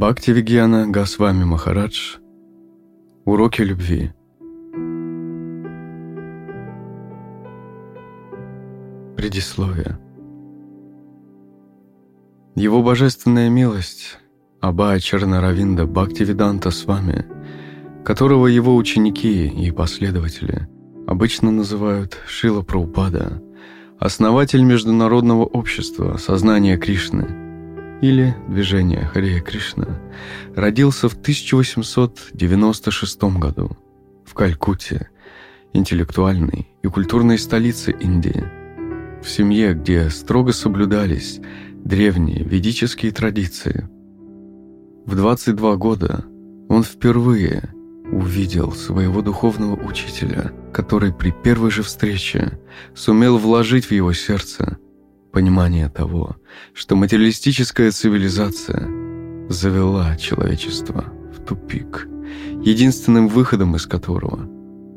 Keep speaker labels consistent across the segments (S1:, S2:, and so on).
S1: Бхакти Вигьяна Госвами Махарадж. Уроки любви. Предисловие. Его божественная милость Абая Чернаравинда Бхактивиданта с вами, которого его ученики и последователи обычно называют Шила Праупада, основатель Международного общества Сознания Кришны – или движение Харея Кришна, родился в 1896 году в Калькутте, интеллектуальной и культурной столице Индии, в семье, где строго соблюдались древние ведические традиции. В 22 года он впервые увидел своего духовного учителя, который при первой же встрече сумел вложить в его сердце – Понимание того, что материалистическая цивилизация завела человечество в тупик, единственным выходом из которого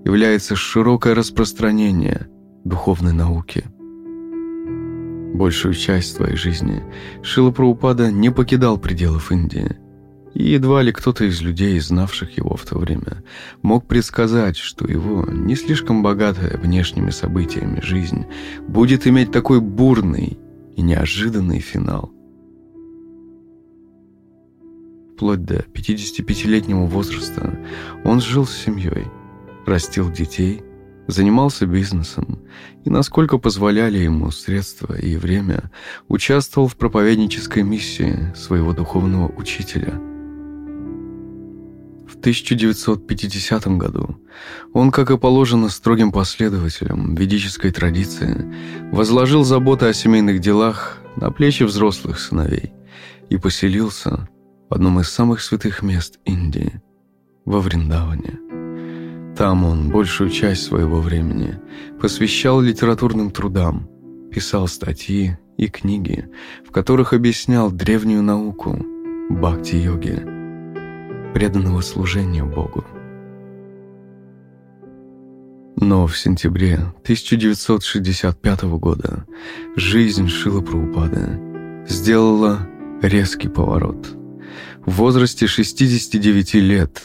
S1: является широкое распространение духовной науки. Большую часть своей жизни Шила Праупада не покидал пределов Индии – и едва ли кто-то из людей, знавших его в то время, мог предсказать, что его не слишком богатая внешними событиями жизнь будет иметь такой бурный и неожиданный финал. Вплоть до 55-летнего возраста он жил с семьей, растил детей, занимался бизнесом и, насколько позволяли ему средства и время, участвовал в проповеднической миссии своего духовного учителя – 1950 году он, как и положено строгим последователям ведической традиции, возложил заботы о семейных делах на плечи взрослых сыновей и поселился в одном из самых святых мест Индии – во Вриндаване. Там он большую часть своего времени посвящал литературным трудам, писал статьи и книги, в которых объяснял древнюю науку бхакти-йоги – преданного служения Богу. Но в сентябре 1965 года жизнь Шила Праупады сделала резкий поворот. В возрасте 69 лет,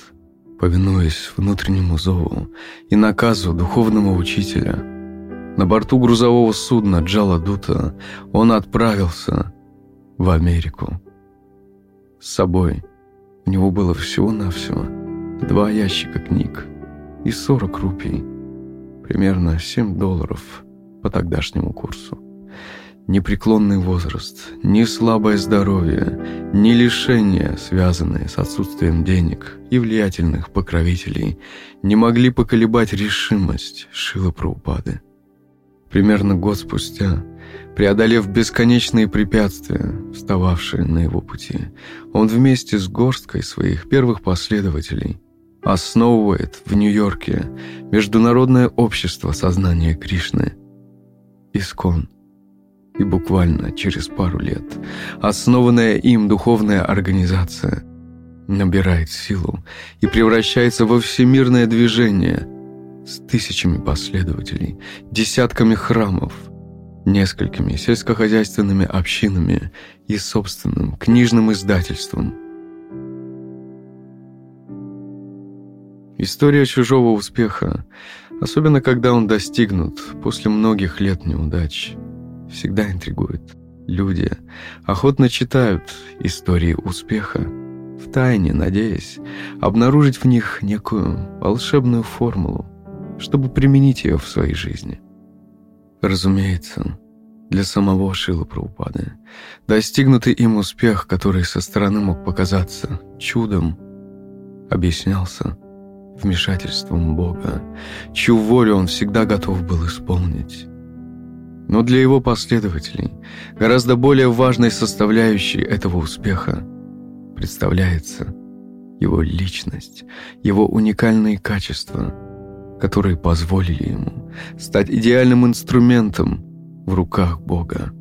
S1: повинуясь внутреннему зову и наказу духовного учителя, на борту грузового судна Джала Дута он отправился в Америку. С собой у него было всего-навсего два ящика книг и 40 рупий, примерно 7 долларов по тогдашнему курсу. Непреклонный возраст, ни слабое здоровье, ни лишения, связанные с отсутствием денег и влиятельных покровителей, не могли поколебать решимость Шилы Праупады. Примерно год спустя Преодолев бесконечные препятствия, встававшие на его пути, он вместе с горсткой своих первых последователей основывает в Нью-Йорке Международное общество сознания Кришны, Искон. И буквально через пару лет основанная им духовная организация набирает силу и превращается во всемирное движение с тысячами последователей, десятками храмов – несколькими сельскохозяйственными общинами и собственным книжным издательством. История чужого успеха, особенно когда он достигнут после многих лет неудач, всегда интригует. Люди охотно читают истории успеха, втайне надеясь обнаружить в них некую волшебную формулу, чтобы применить ее в своей жизни – Разумеется, для самого Шила Праупады. Достигнутый им успех, который со стороны мог показаться чудом, объяснялся вмешательством Бога, чью волю он всегда готов был исполнить. Но для его последователей гораздо более важной составляющей этого успеха представляется его личность, его уникальные качества – которые позволили ему стать идеальным инструментом в руках Бога.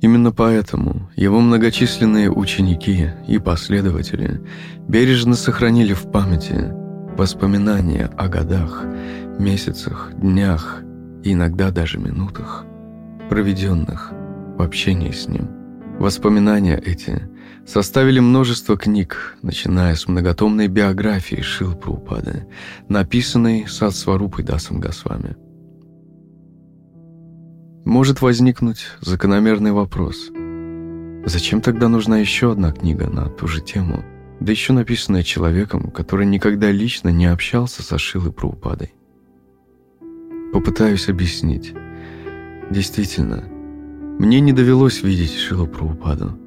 S1: Именно поэтому его многочисленные ученики и последователи бережно сохранили в памяти воспоминания о годах, месяцах, днях и иногда даже минутах, проведенных в общении с ним. Воспоминания эти составили множество книг, начиная с многотомной биографии Шил Прупады, написанной Садсварупой Дасом Госвами. Может возникнуть закономерный вопрос. Зачем тогда нужна еще одна книга на ту же тему, да еще написанная человеком, который никогда лично не общался со Шилой Прабхупадой? Попытаюсь объяснить. Действительно, мне не довелось видеть Шилу Прабхупаду.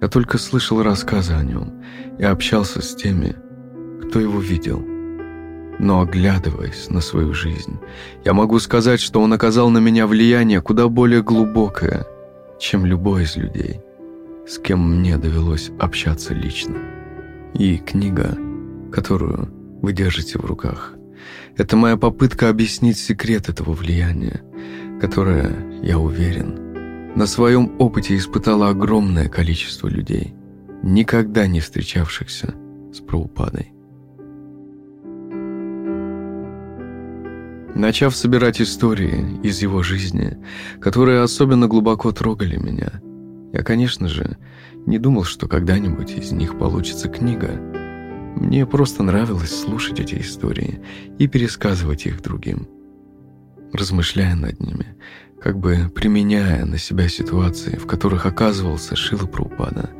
S1: Я только слышал рассказы о нем и общался с теми, кто его видел – но оглядываясь на свою жизнь, я могу сказать, что он оказал на меня влияние куда более глубокое, чем любой из людей, с кем мне довелось общаться лично. И книга, которую вы держите в руках, это моя попытка объяснить секрет этого влияния, которое, я уверен, на своем опыте испытало огромное количество людей, никогда не встречавшихся с Праупадой. Начав собирать истории из его жизни, которые особенно глубоко трогали меня, я, конечно же, не думал, что когда-нибудь из них получится книга. Мне просто нравилось слушать эти истории и пересказывать их другим. Размышляя над ними, как бы применяя на себя ситуации, в которых оказывался Шила Прупада,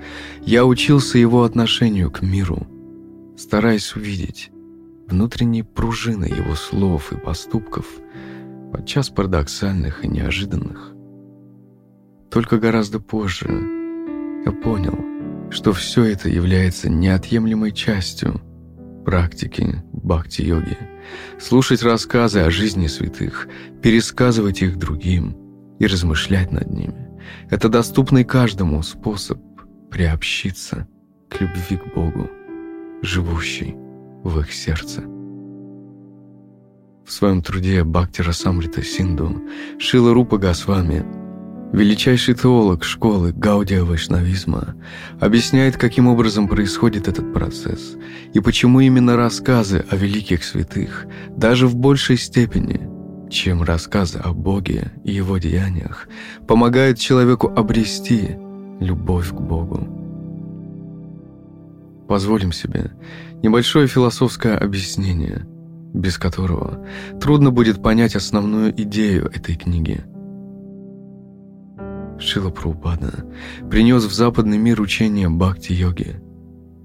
S1: я учился его отношению к миру, стараясь увидеть, внутренней пружины его слов и поступков, подчас парадоксальных и неожиданных. Только гораздо позже я понял, что все это является неотъемлемой частью практики бхакти-йоги. Слушать рассказы о жизни святых, пересказывать их другим и размышлять над ними – это доступный каждому способ приобщиться к любви к Богу, живущей в их сердце. В своем труде Бхактира Самрита Синду Шила Рупа Госвами, величайший теолог школы Гаудия Вайшнавизма, объясняет, каким образом происходит этот процесс и почему именно рассказы о великих святых даже в большей степени, чем рассказы о Боге и Его деяниях, помогают человеку обрести любовь к Богу. Позволим себе небольшое философское объяснение, без которого трудно будет понять основную идею этой книги. Шила Прабхупада принес в западный мир учение бхакти-йоги,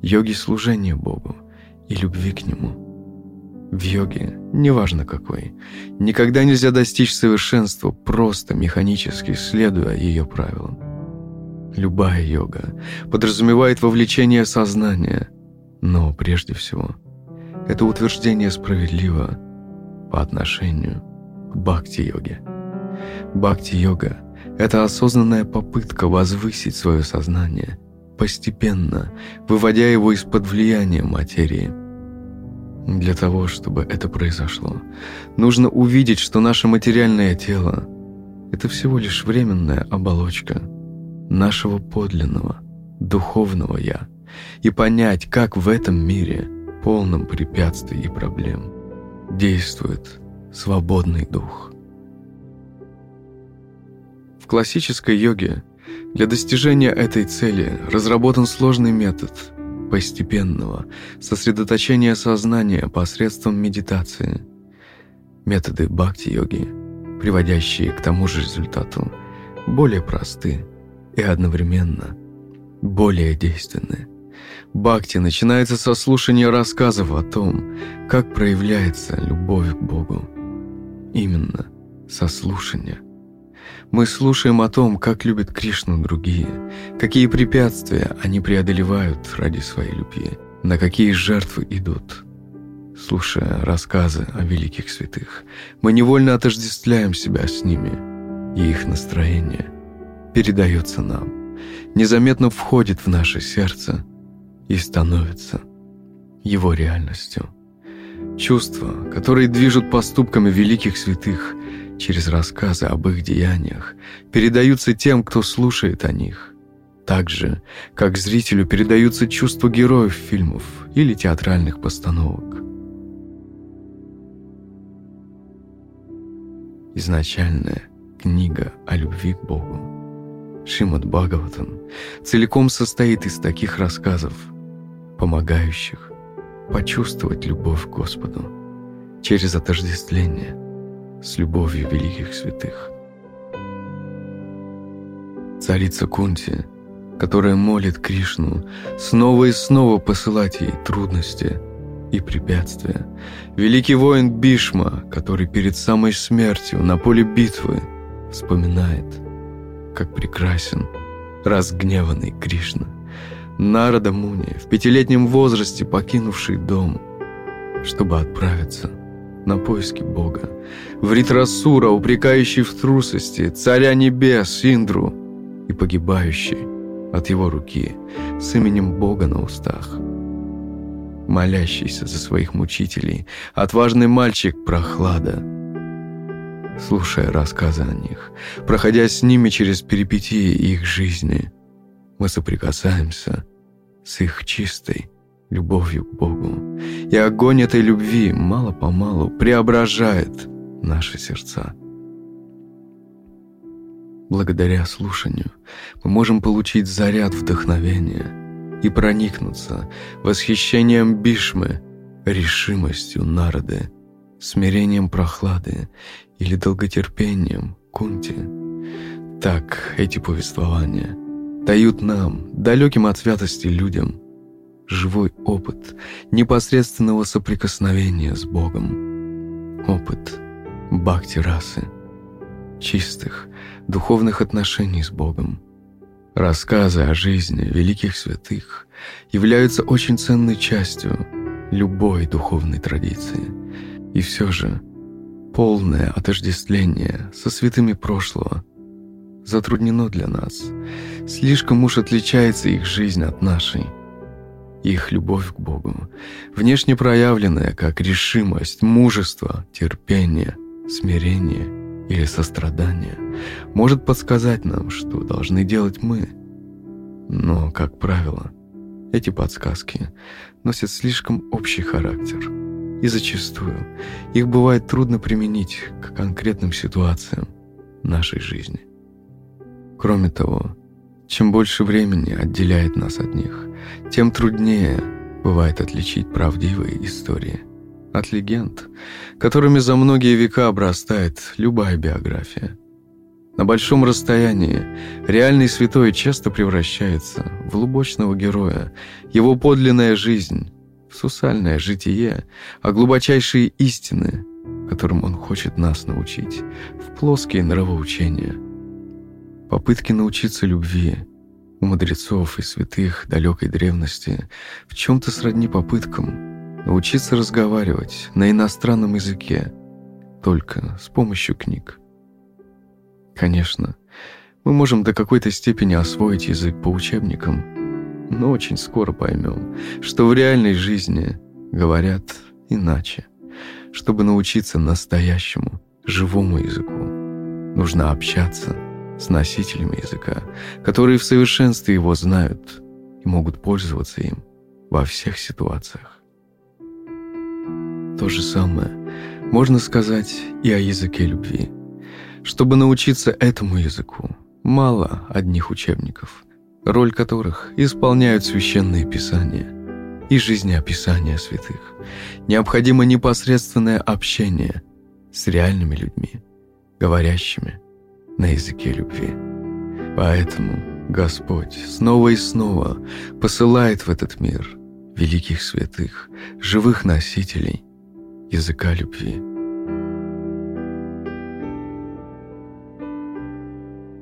S1: йоги служения Богу и любви к Нему. В йоге, неважно какой, никогда нельзя достичь совершенства, просто механически следуя ее правилам. Любая йога подразумевает вовлечение сознания, но прежде всего это утверждение справедливо по отношению к бхакти-йоге. Бхакти-йога – это осознанная попытка возвысить свое сознание, постепенно выводя его из-под влияния материи. Для того, чтобы это произошло, нужно увидеть, что наше материальное тело – это всего лишь временная оболочка – нашего подлинного, духовного «я» и понять, как в этом мире, полном препятствий и проблем, действует свободный дух. Классической йоге для достижения этой цели разработан сложный метод постепенного сосредоточения сознания посредством медитации. Методы бхакти-йоги, приводящие к тому же результату, более просты и одновременно более действенны. Бхакти начинается со слушания рассказов о том, как проявляется любовь к Богу. Именно со слушания. Мы слушаем о том, как любят Кришну другие, какие препятствия они преодолевают ради своей любви, на какие жертвы идут. Слушая рассказы о великих святых, мы невольно отождествляем себя с ними и их настроение – передается нам, незаметно входит в наше сердце и становится его реальностью. Чувства, которые движут поступками великих святых через рассказы об их деяниях, передаются тем, кто слушает о них. Так же, как зрителю передаются чувства героев фильмов или театральных постановок. Изначальная книга о любви к Богу Шримад Бхагаватам, целиком состоит из таких рассказов, помогающих почувствовать любовь к Господу через отождествление с любовью великих святых. Царица Кунти, которая молит Кришну снова и снова посылать ей трудности и препятствия. Великий воин Бишма, который перед самой смертью на поле битвы вспоминает, как прекрасен разгневанный Кришна. Нарада Муни, в пятилетнем возрасте покинувший дом, чтобы отправиться на поиски Бога. В Ритрасура, упрекающий в трусости, царя небес, Индру, и погибающий от его руки с именем Бога на устах. Молящийся за своих мучителей, отважный мальчик Прохлада, слушая рассказы о них, проходя с ними через перипетии их жизни, мы соприкасаемся с их чистой любовью к Богу, и огонь этой любви мало-помалу преображает наши сердца. Благодаря слушанию мы можем получить заряд вдохновения и проникнуться восхищением Бишмы, решимостью народы, смирением прохлады или долготерпением Кунти. Так эти повествования дают нам, далеким от святости людям, живой опыт непосредственного соприкосновения с Богом, опыт бхакти-расы, чистых, духовных отношений с Богом. Рассказы о жизни великих святых являются очень ценной частью любой духовной традиции. И все же полное отождествление со святыми прошлого затруднено для нас. Слишком уж отличается их жизнь от нашей. Их любовь к Богу, внешне проявленная как решимость, мужество, терпение, смирение – или сострадание может подсказать нам, что должны делать мы. Но, как правило, эти подсказки носят слишком общий характер, и зачастую их бывает трудно применить к конкретным ситуациям нашей жизни. Кроме того, чем больше времени отделяет нас от них, тем труднее бывает отличить правдивые истории – от легенд, которыми за многие века обрастает любая биография. На большом расстоянии реальный святой часто превращается в лубочного героя, его подлинная жизнь, в сусальное житие, а глубочайшие истины, которым он хочет нас научить, в плоские нравоучения. Попытки научиться любви у мудрецов и святых далекой древности в чем-то сродни попыткам – научиться разговаривать на иностранном языке только с помощью книг. Конечно, мы можем до какой-то степени освоить язык по учебникам, но очень скоро поймем, что в реальной жизни говорят иначе. Чтобы научиться настоящему, живому языку, нужно общаться с носителями языка, которые в совершенстве его знают и могут пользоваться им во всех ситуациях. То же самое можно сказать и о языке любви. Чтобы научиться этому языку, мало одних учебников, роль которых исполняют священные писания и жизнеописания святых. Необходимо непосредственное общение с реальными людьми, говорящими на языке любви. Поэтому Господь снова и снова посылает в этот мир великих святых, живых носителей – языка любви.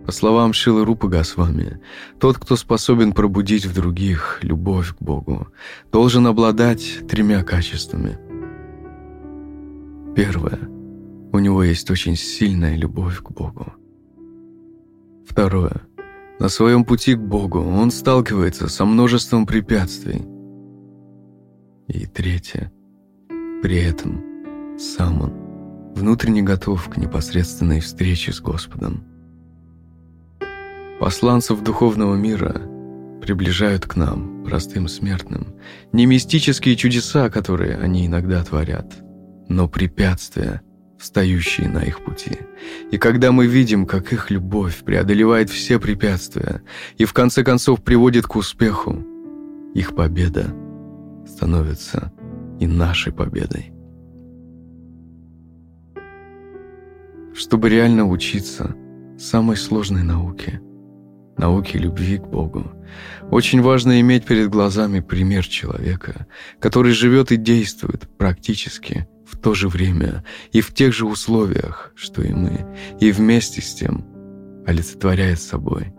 S1: По словам Шилы Рупы Госвами, тот, кто способен пробудить в других любовь к Богу, должен обладать тремя качествами. Первое. У него есть очень сильная любовь к Богу. Второе. На своем пути к Богу он сталкивается со множеством препятствий. И третье. При этом сам он внутренне готов к непосредственной встрече с Господом. Посланцев духовного мира приближают к нам, простым смертным, не мистические чудеса, которые они иногда творят, но препятствия встающие на их пути. И когда мы видим, как их любовь преодолевает все препятствия и в конце концов приводит к успеху, их победа становится и нашей победой. Чтобы реально учиться самой сложной науке, науке любви к Богу, очень важно иметь перед глазами пример человека, который живет и действует практически в то же время и в тех же условиях, что и мы, и вместе с тем олицетворяет собой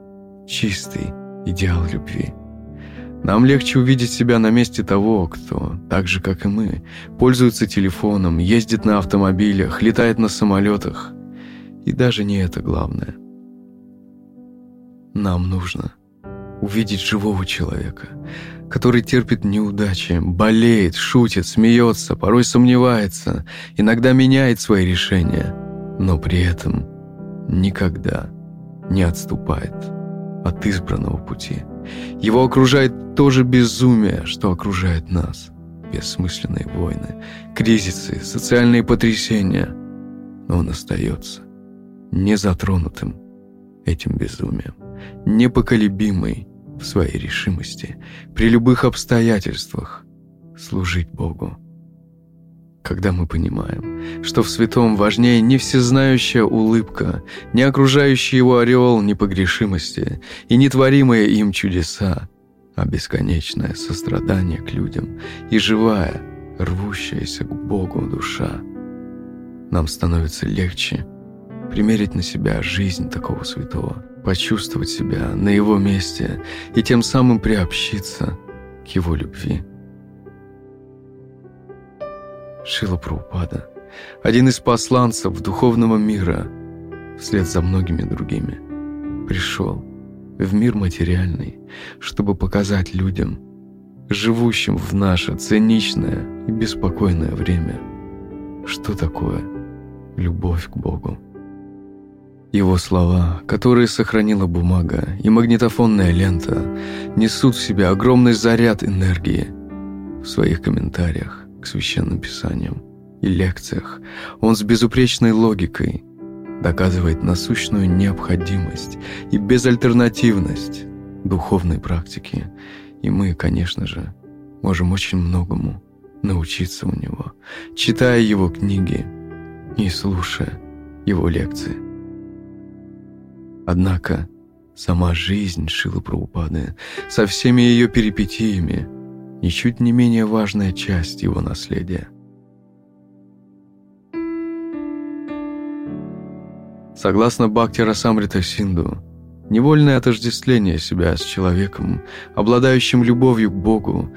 S1: чистый идеал любви. Нам легче увидеть себя на месте того, кто, так же как и мы, пользуется телефоном, ездит на автомобилях, летает на самолетах. И даже не это главное. Нам нужно увидеть живого человека, который терпит неудачи, болеет, шутит, смеется, порой сомневается, иногда меняет свои решения, но при этом никогда не отступает от избранного пути. Его окружает то же безумие, что окружает нас. Бессмысленные войны, кризисы, социальные потрясения. Но он остается незатронутым этим безумием, непоколебимый, в своей решимости при любых обстоятельствах служить Богу. Когда мы понимаем, что в святом важнее не всезнающая улыбка, не окружающий его ореол непогрешимости и нетворимые им чудеса, а бесконечное сострадание к людям и живая, рвущаяся к Богу душа, нам становится легче примерить на себя жизнь такого святого – почувствовать себя на его месте и тем самым приобщиться к его любви. Шила Праупада, один из посланцев духовного мира, вслед за многими другими, пришел в мир материальный, чтобы показать людям, живущим в наше циничное и беспокойное время, что такое любовь к Богу. Его слова, которые сохранила бумага и магнитофонная лента, несут в себе огромный заряд энергии. В своих комментариях к священным писаниям и лекциях он с безупречной логикой доказывает насущную необходимость и безальтернативность духовной практики. И мы, конечно же, можем очень многому научиться у него, читая его книги и слушая его лекции. Однако сама жизнь Шилы Прабхупады со всеми ее перипетиями ничуть не менее важная часть его наследия. Согласно Бхакти Расамрита Синду, невольное отождествление себя с человеком, обладающим любовью к Богу,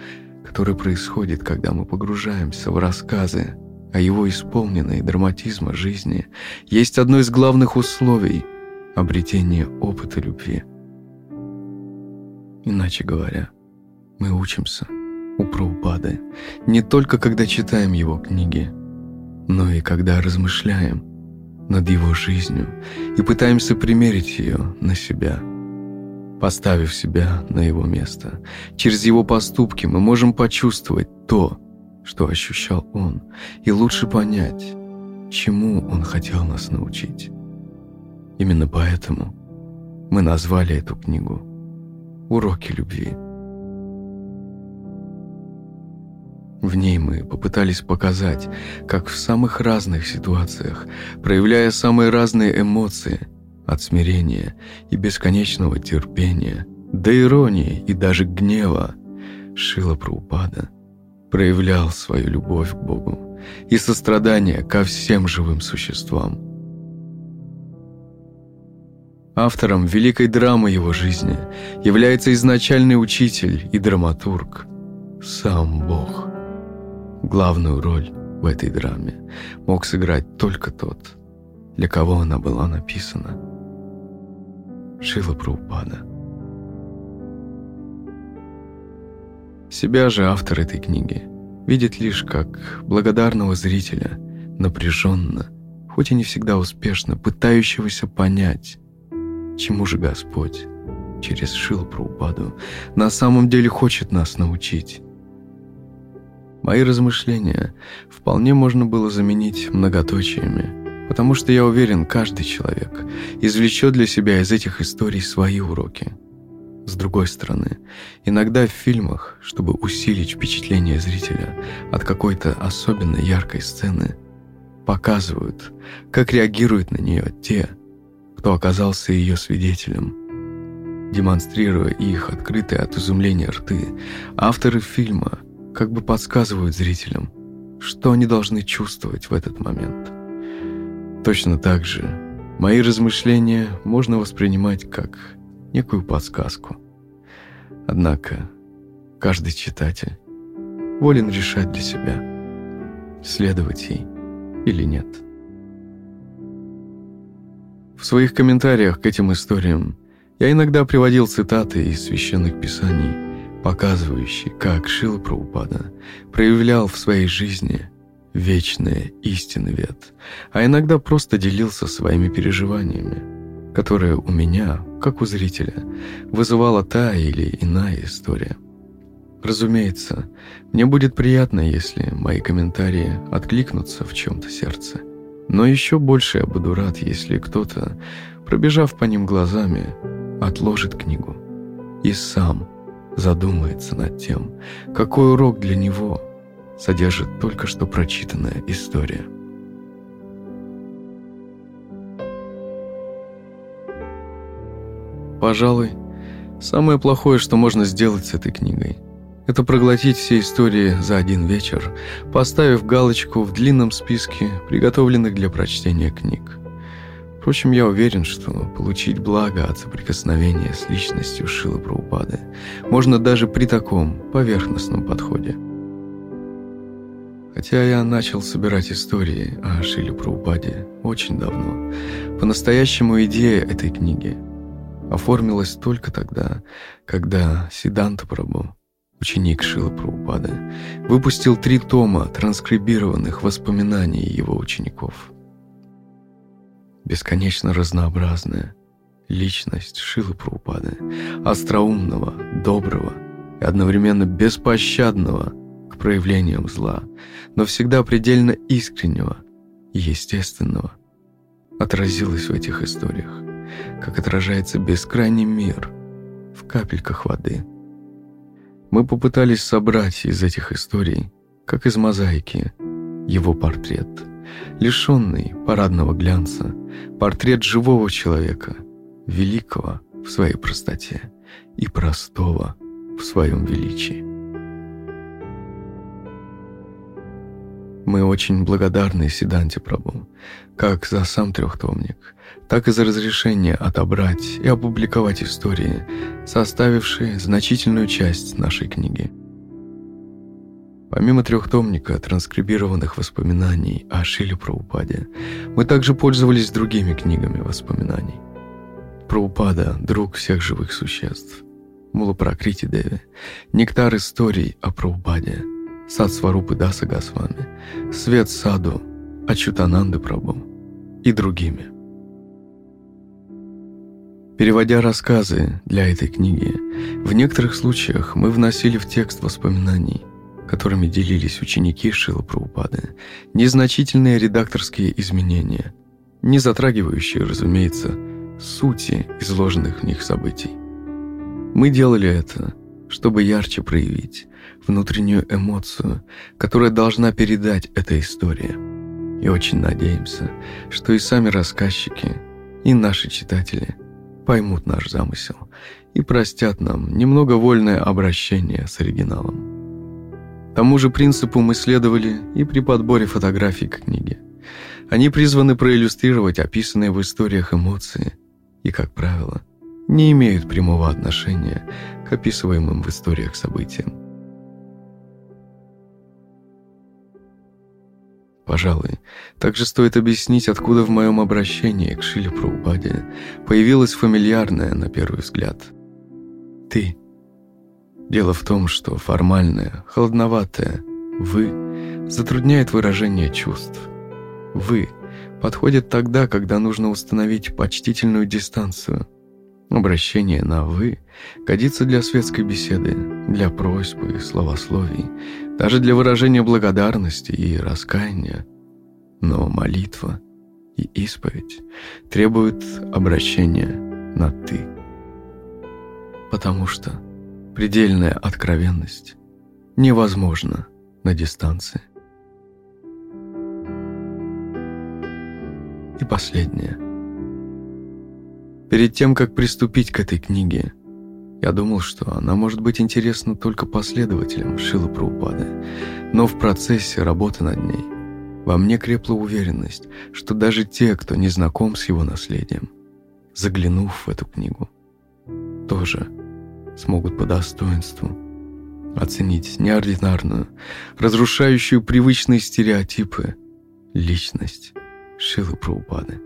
S1: которое происходит, когда мы погружаемся в рассказы о его исполненной драматизма жизни, есть одно из главных условий – обретение опыта любви. Иначе говоря, мы учимся у Праупады не только когда читаем его книги, но и когда размышляем над его жизнью и пытаемся примерить ее на себя. Поставив себя на его место, через его поступки мы можем почувствовать то, что ощущал он, и лучше понять, чему он хотел нас научить. Именно поэтому мы назвали эту книгу «Уроки любви». В ней мы попытались показать, как в самых разных ситуациях, проявляя самые разные эмоции, от смирения и бесконечного терпения, до иронии и даже гнева, Шила Праупада проявлял свою любовь к Богу и сострадание ко всем живым существам – Автором великой драмы его жизни является изначальный учитель и драматург – сам Бог. Главную роль в этой драме мог сыграть только тот, для кого она была написана – Шила Праупада. Себя же автор этой книги видит лишь как благодарного зрителя, напряженно, хоть и не всегда успешно, пытающегося понять, Чему же Господь через Шил Праупаду на самом деле хочет нас научить? Мои размышления вполне можно было заменить многоточиями, потому что я уверен, каждый человек извлечет для себя из этих историй свои уроки. С другой стороны, иногда в фильмах, чтобы усилить впечатление зрителя от какой-то особенно яркой сцены, показывают, как реагируют на нее те, кто оказался ее свидетелем. Демонстрируя их открытые от изумления рты, авторы фильма как бы подсказывают зрителям, что они должны чувствовать в этот момент. Точно так же мои размышления можно воспринимать как некую подсказку. Однако каждый читатель волен решать для себя, следовать ей или нет. В своих комментариях к этим историям я иногда приводил цитаты из священных писаний, показывающие, как Шила Праупада проявлял в своей жизни вечные истины вет, а иногда просто делился своими переживаниями, которые у меня, как у зрителя, вызывала та или иная история. Разумеется, мне будет приятно, если мои комментарии откликнутся в чем-то сердце. Но еще больше я буду рад, если кто-то, пробежав по ним глазами, отложит книгу и сам задумается над тем, какой урок для него содержит только что прочитанная история. Пожалуй, самое плохое, что можно сделать с этой книгой, это проглотить все истории за один вечер, поставив галочку в длинном списке приготовленных для прочтения книг. Впрочем, я уверен, что получить благо от соприкосновения с личностью Шилы Праупады можно даже при таком поверхностном подходе. Хотя я начал собирать истории о Шиле Праупаде очень давно, по-настоящему идея этой книги оформилась только тогда, когда Сиданта Прабу ученик Шила Праупада, выпустил три тома транскрибированных воспоминаний его учеников. Бесконечно разнообразная личность Шилы Праупады, остроумного, доброго и одновременно беспощадного к проявлениям зла, но всегда предельно искреннего и естественного, отразилась в этих историях, как отражается бескрайний мир в капельках воды – мы попытались собрать из этих историй, как из мозаики, его портрет, лишенный парадного глянца, портрет живого человека, великого в своей простоте и простого в своем величии. Мы очень благодарны Сиданте Прабу, как за сам трехтомник, так и за разрешение отобрать и опубликовать истории, составившие значительную часть нашей книги. Помимо трехтомника транскрибированных воспоминаний о Шиле Праупаде, мы также пользовались другими книгами воспоминаний. Праупада – друг всех живых существ. Мулапракрити Деви – нектар историй о Праупаде – Сад Сварупы Даса Госвами, Свет Саду, Ачутананды Прабу и другими. Переводя рассказы для этой книги, в некоторых случаях мы вносили в текст воспоминаний, которыми делились ученики Шила Праупады, незначительные редакторские изменения, не затрагивающие, разумеется, сути изложенных в них событий. Мы делали это, чтобы ярче проявить внутреннюю эмоцию, которая должна передать эта история. И очень надеемся, что и сами рассказчики, и наши читатели поймут наш замысел и простят нам немного вольное обращение с оригиналом. Тому же принципу мы следовали и при подборе фотографий к книге. Они призваны проиллюстрировать описанные в историях эмоции и, как правило, не имеют прямого отношения к описываемым в историях событиям. Пожалуй, также стоит объяснить, откуда в моем обращении к Шиле Праупаде появилась фамильярная, на первый взгляд, «ты». Дело в том, что формальное, холодноватое «вы» затрудняет выражение чувств. «Вы» подходит тогда, когда нужно установить почтительную дистанцию. Обращение на «вы» годится для светской беседы, для просьб и словословий, даже для выражения благодарности и раскаяния. Но молитва и исповедь требуют обращения на «ты». Потому что предельная откровенность невозможна на дистанции. И последнее. Перед тем, как приступить к этой книге, я думал, что она может быть интересна только последователям Шилы Праупады, но в процессе работы над ней во мне крепла уверенность, что даже те, кто не знаком с его наследием, заглянув в эту книгу, тоже смогут по достоинству оценить неординарную, разрушающую привычные стереотипы личность Шилы Праупады.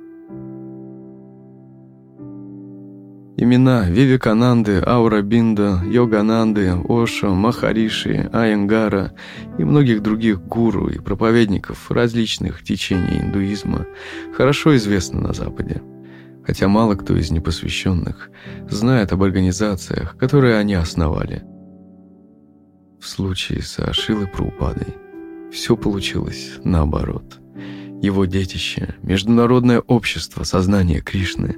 S1: Имена Вивекананды, Аурабинда, Йогананды, Ошо, Махариши, Айенгара и многих других гуру и проповедников различных течений индуизма хорошо известны на Западе, хотя мало кто из непосвященных знает об организациях, которые они основали. В случае с Ашилой Праупадой все получилось наоборот. Его детище, Международное общество сознания Кришны,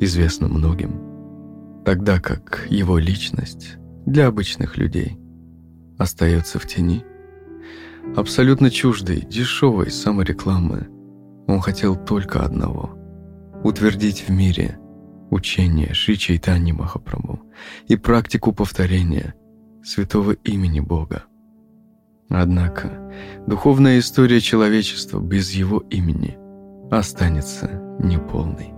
S1: известно многим – тогда как его личность для обычных людей остается в тени. Абсолютно чуждой, дешевой саморекламы он хотел только одного – утвердить в мире учение Шри Чайтани Махапрабху и практику повторения святого имени Бога. Однако духовная история человечества без его имени останется неполной.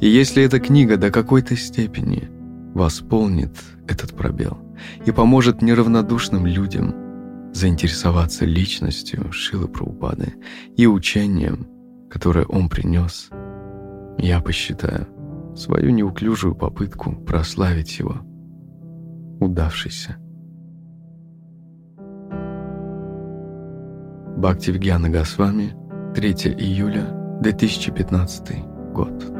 S1: И если эта книга до какой-то степени – восполнит этот пробел и поможет неравнодушным людям заинтересоваться личностью Шилы Праупады и учением, которое он принес. Я посчитаю свою неуклюжую попытку прославить его удавшейся. Бхакти Вигьяна Госвами, 3 июля 2015 год.